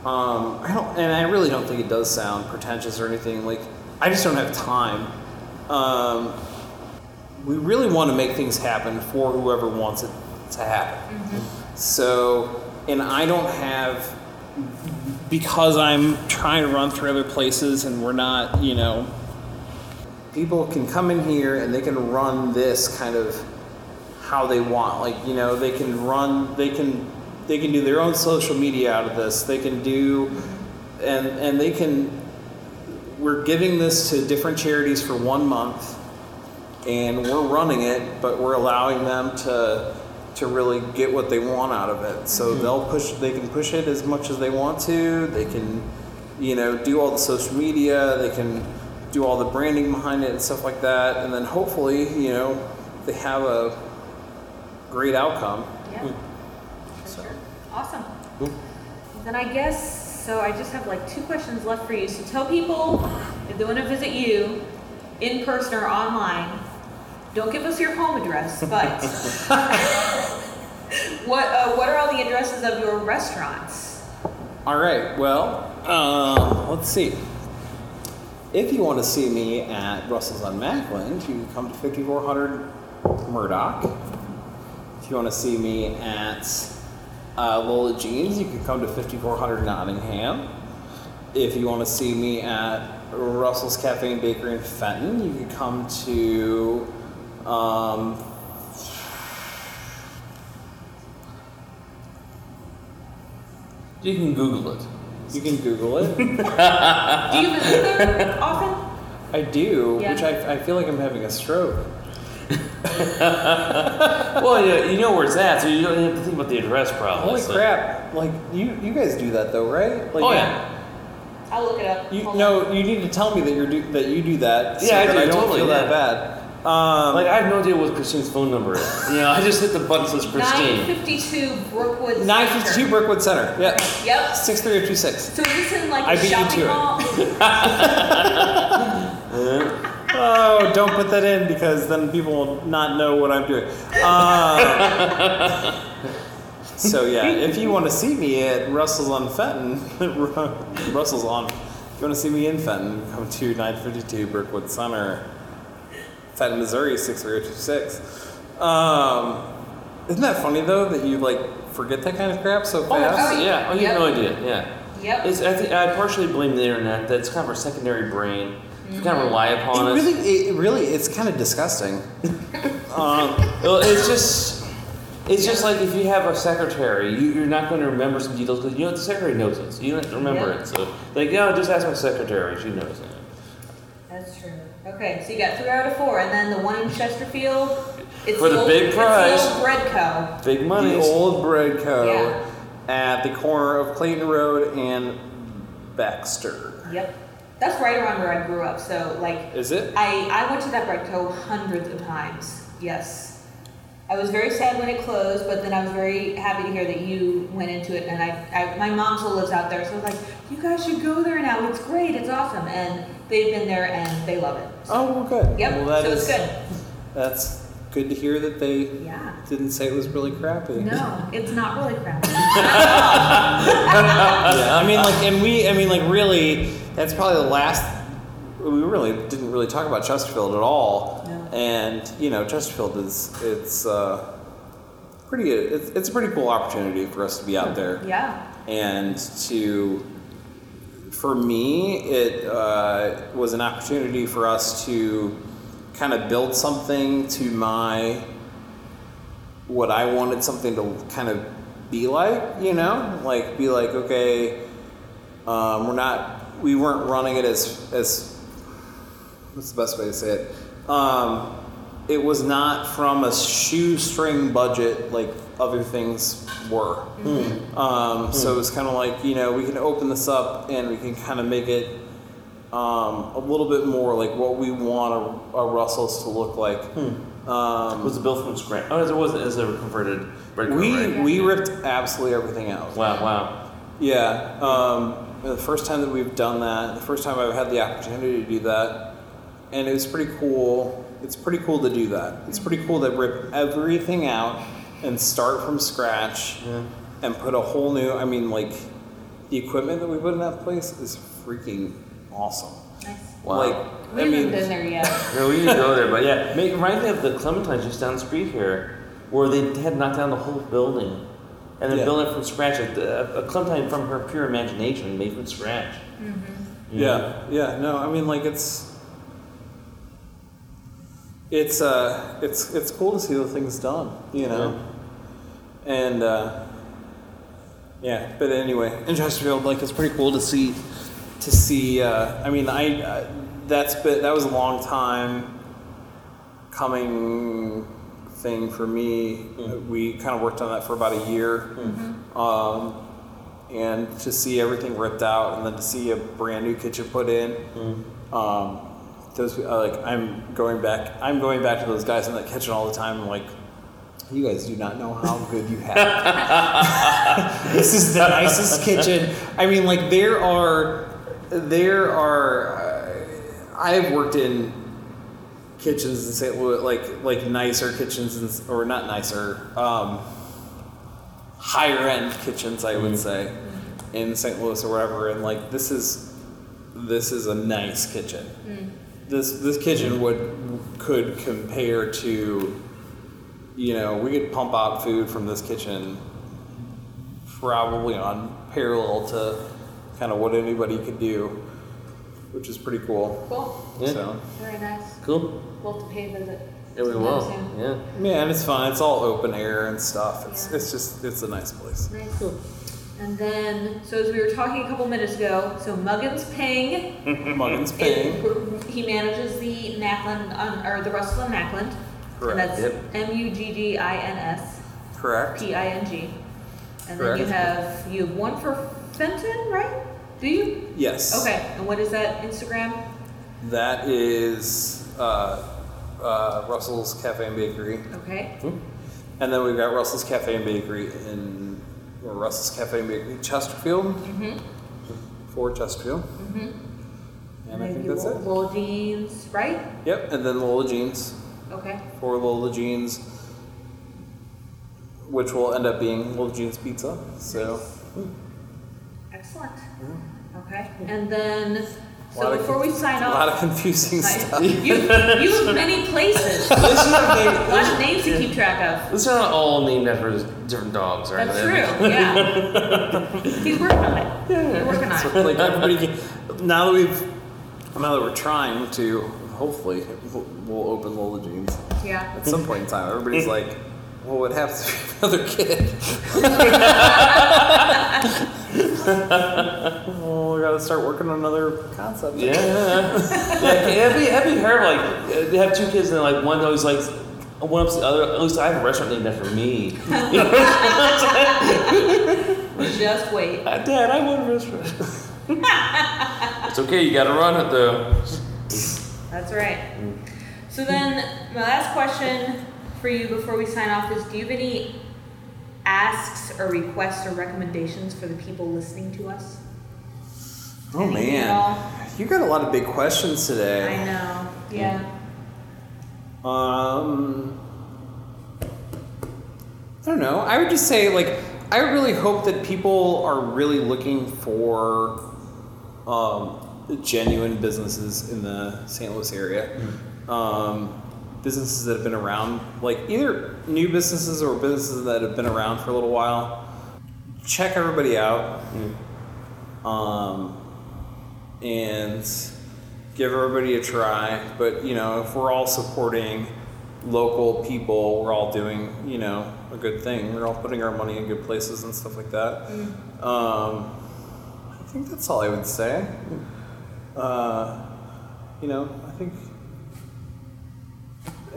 Um, I don't, and I really don't think it does sound pretentious or anything. Like, I just don't have time. Um, we really want to make things happen for whoever wants it to happen. So, and I don't have, because I'm trying to run through other places and we're not, you know, people can come in here and they can run this kind of how they want. Like, you know, they can run, they can, they can do their own social media out of this. They can do, and and they can. We're giving this to different charities for one month, and we're running it, but we're allowing them to to really get what they want out of it. So mm-hmm. they'll push. They can push it as much as they want to. They can, you know, do all the social media. They can do all the branding behind it and stuff like that. And then hopefully, you know, they have a great outcome. Yeah. Hmm. Awesome. Then I guess so. I just have like two questions left for you. So tell people if they want to visit you in person or online. Don't give us your home address, but what uh, what are all the addresses of your restaurants? All right. Well, um, let's see. If you want to see me at Russell's on Macklind, you can come to 5400 Murdoch. If you want to see me at uh, Lola Jeans, you can come to 5400 Nottingham. If you want to see me at Russell's Cafe and Bakery in Fenton, you can come to um, You can Google it. you can Google it. Do you visit there often? I do, Yeah. which I, I feel like I'm having a stroke. Well, yeah, you know where it's at, so you don't have to think about the address problem. Holy so- crap! Like you, you guys do that though, right? Like, Oh yeah. I'll look it up. You Hold no, you need to tell me that you're do, that you do that. so Yeah, I that do, I don't totally, feel yeah. that bad. Um, Like I have no idea what Christine's phone number is. You know, I just hit the button that says Christine. 952 Brookwood. nine fifty two Center. Brookwood Center. Yeah, Yep. six three two six. So is this in like I a beat you shopping to it. mall? Oh, don't put that in because then people will not know what I'm doing. Uh, so yeah, if you want to see me at Russell's on Fenton, Russell's on. If you want to see me in Fenton, come to 952 Brookwood Center, Fenton, Missouri 63026. Um, isn't that funny though that you like forget that kind of crap so Oh, fast? absolutely, yeah. Oh, you have no idea. Yeah. Yep. It's, I think I partially blame the internet. That's kind of our secondary brain. You kind of rely upon It us. really, it really, it's kind of disgusting. um, Well, it's just, it's just like if you have a secretary, you, you're not going to remember some details because you know the secretary knows it. So you don't remember Yeah. it. So like, yeah, just ask my secretary. She knows it. That's true. Okay, so you got three out of four, and then the one in Chesterfield. It's For the old, big it's prize. the old bread co. Big money. The old bread co. Yeah. at the corner of Clayton Road and Baxter. Yep. That's right around where I grew up. So like, Is it? I I went to that bread co hundreds of times. Yes. I was very sad when it closed, but then I was very happy to hear that you went into it. And I, I my mom still lives out there, so I was like, you guys should go there now. It's great. It's awesome. And they've been there and they love it. So, Oh, well, good. Yep. Well, that so it's good. That's good to hear that they Yeah. didn't say it was really crappy. No, it's not really crappy. yeah, I mean, like, and we, I mean, like, really, that's probably the last. We really didn't really talk about Chesterfield at all, No. and you know, Chesterfield is it's uh, pretty. It's, it's a pretty cool opportunity for us to be out there. yeah. and to for me it uh, was an opportunity for us to kind of build something to my what i wanted something to kind of be like you know like be like okay um, we're not we weren't running it as as what's the best way to say it um, it was not from a shoestring budget like other things were um, So it's kind of like you know we can open this up and we can kind of make it um, a little bit more like what we want a, a Russell's to look like. Um, Was it built from scratch? Oh, it was. Is a converted we right? we ripped absolutely everything out. Wow, wow. Yeah. The first time that we've done that, the first time I've had the opportunity to do that, and it was pretty cool. It's pretty cool to do that. It's pretty cool to rip everything out and start from scratch Yeah. and put a whole new. I mean, like the equipment that we put in that place is freaking awesome. Nice. Wow. Like, We I haven't mean, been there yet. Yeah, we need to go there, but yeah, make, remind me of the Clementines just down the street here, where they had knocked down the whole building, and then Yeah. built it from scratch. A, a Clementine from her pure imagination, made from scratch. You know? Yeah, yeah, no, I mean like it's it's uh it's it's cool to see the things done, you know. And uh yeah, but anyway, in Chesterfield like it's pretty cool to see to see uh I mean I uh, that's been that was a long time coming thing for me. We kind of worked on that for about a year. Um and to see everything ripped out and then to see a brand new kitchen put in um, those uh, like i'm going back i'm going back to those guys in that kitchen all the time. I'm like you guys do not know how good you have this is the nicest kitchen. I mean like there are there are uh, i've worked in kitchens in st louis like like nicer kitchens in, or not nicer um, higher end kitchens, I would say, in St. Louis or wherever. And like this is this is a nice kitchen. This this kitchen would could compare to, you know, we could pump out food from this kitchen probably on parallel to kind of what anybody could do, which is pretty cool. Cool. Yeah. So Very nice. Cool. We'll have to pay a visit. Yeah, we will. Yeah. yeah, and it's fun. It's all open air and stuff. It's Yeah. it's just it's a nice place. soon. Nice. And then, so as we were talking a couple minutes ago, so Muggins Ping, Muggins it- Ping. he manages the Macklind, um, or the Russell and Macklind. Correct. And that's Yep. M-U-G-G-I-N-S, Correct. P-I-N-G. And then you have, you have one for Fenton, right? Do you? Yes. Okay. And what is that Instagram? That is uh, uh, Russell's Cafe and Bakery. Okay. And then we've got Russell's Cafe and Bakery in or Russell's Cafe and Bakery Chesterfield. Mm-hmm. For Chesterfield. Mm-hmm. And I think that's it. Lola Jeans, right? Yep. And then Lola Jeans Okay. for Lola Jeans, which will end up being Lola Jeans Pizza. So Excellent. Okay. And then, so of before we conf- sign a lot of confusing Right. stuff. you, you have many places, a lot of names to keep track of. These are not all named after different dogs, right? That's true. Yeah. He's working on it. He's working on it. like everybody can, now that we've now that we're trying to hopefully we'll, we'll open Lola Jeans Yeah. at some point in time. Everybody's like, well, what happens if you have another kid? well, we gotta start working on another concept. Yeah, yeah. Have you, have you heard like uh, they have two kids and like one always like one ups the other? At least I have a restaurant named after me. Just wait. Uh, Dad, I want a restaurant. it's okay, you gotta run it though. That's right. So then, my last question for you before we sign off is: Do you have any asks or requests or recommendations for the people listening to us? Oh Anything man, all? you got a lot of big questions today. I know. Yeah. Um, I don't know. I would just say, like, I really hope that people are really looking for um, genuine businesses in the St. Louis area. Um, businesses that have been around, like either new businesses or businesses that have been around for a little while. Check everybody out. Um, and give everybody a try. But you know, if we're all supporting local people, we're all doing you know a good thing. We're all putting our money in good places and stuff like that. Um, I think that's all I would say. Uh, you know, I think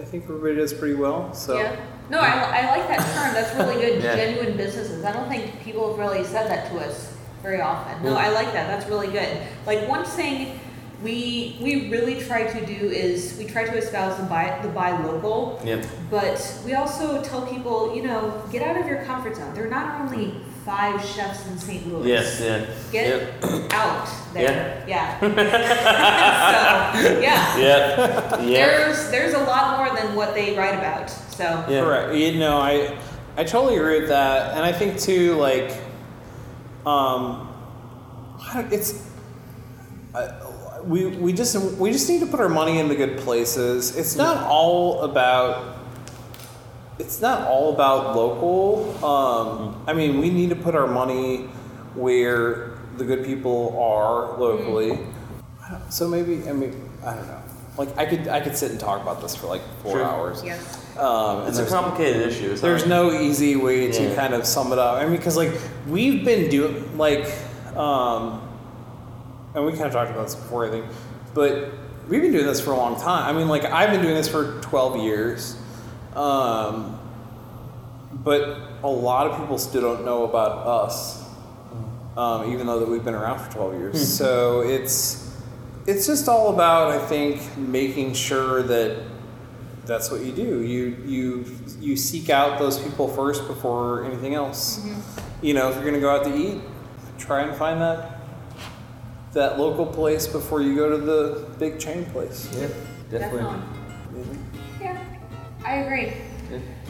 I think everybody does pretty well. So Yeah. No, I, I like that term. That's really good. Yeah. Genuine businesses. I don't think people have really said that to us very often. No, I like that. That's really good. Like one thing we we really try to do is we try to espouse the buy the buy local. Yep. But we also tell people, you know, get out of your comfort zone. They're not only five chefs in St. Louis. Yes, yeah. Get Yep. out there. Yeah. so, yeah. Yep. Yep. There's there's a lot more than what they write about. So Yeah. Correct. You know, I I totally agree with that, and I think too, like, um, it's I, we we just we just need to put our money in the good places. It's not all about. It's not all about local. Um, I mean, we need to put our money where the good people are locally. I don't- So maybe I mean I don't know. Like I could I could sit and talk about this for like four Sure. hours. yeah. Um, and It's a there's- complicated issue. It's there's no easy way to Yeah. kind of sum it up. I mean, because like we've been doing like, um, and we kind of talked about this before, I think, but we've been doing this for a long time. I mean, like I've been doing this for 12 years, um, but a lot of people still don't know about us, um, even though that we've been around for 12 years. so it's it's just all about I think making sure that that's what you do. You you you seek out those people first before anything else. You know, if you're gonna go out to eat, try and find that that local place before you go to the big chain place. Yeah, definitely. Definitely. Yeah, I agree.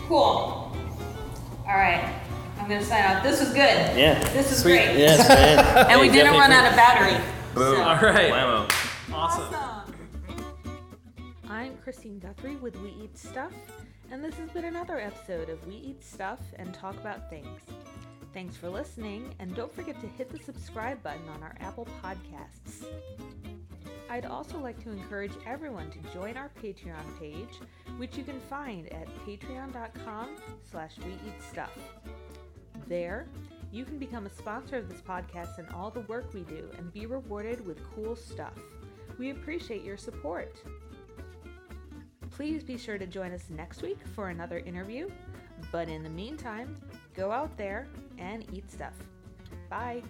Cool. All right, I'm gonna sign out. This was good. Yeah. This is Sweet. great. Yes, man. And we didn't run out of battery. Boom. So- All right. Whammo. Awesome. I'm Christine Guthrie with We Eat Stuff, and this has been another episode of We Eat Stuff and Talk About Things. Thanks for listening, and don't forget to hit the subscribe button on our Apple Podcasts. I'd also like to encourage everyone to join our Patreon page, which you can find at patreon.com slash we eat stuff. There, you can become a sponsor of this podcast and all the work we do and be rewarded with cool stuff. We appreciate your support. Please be sure to join us next week for another interview. But in the meantime, go out there and eat stuff. Bye.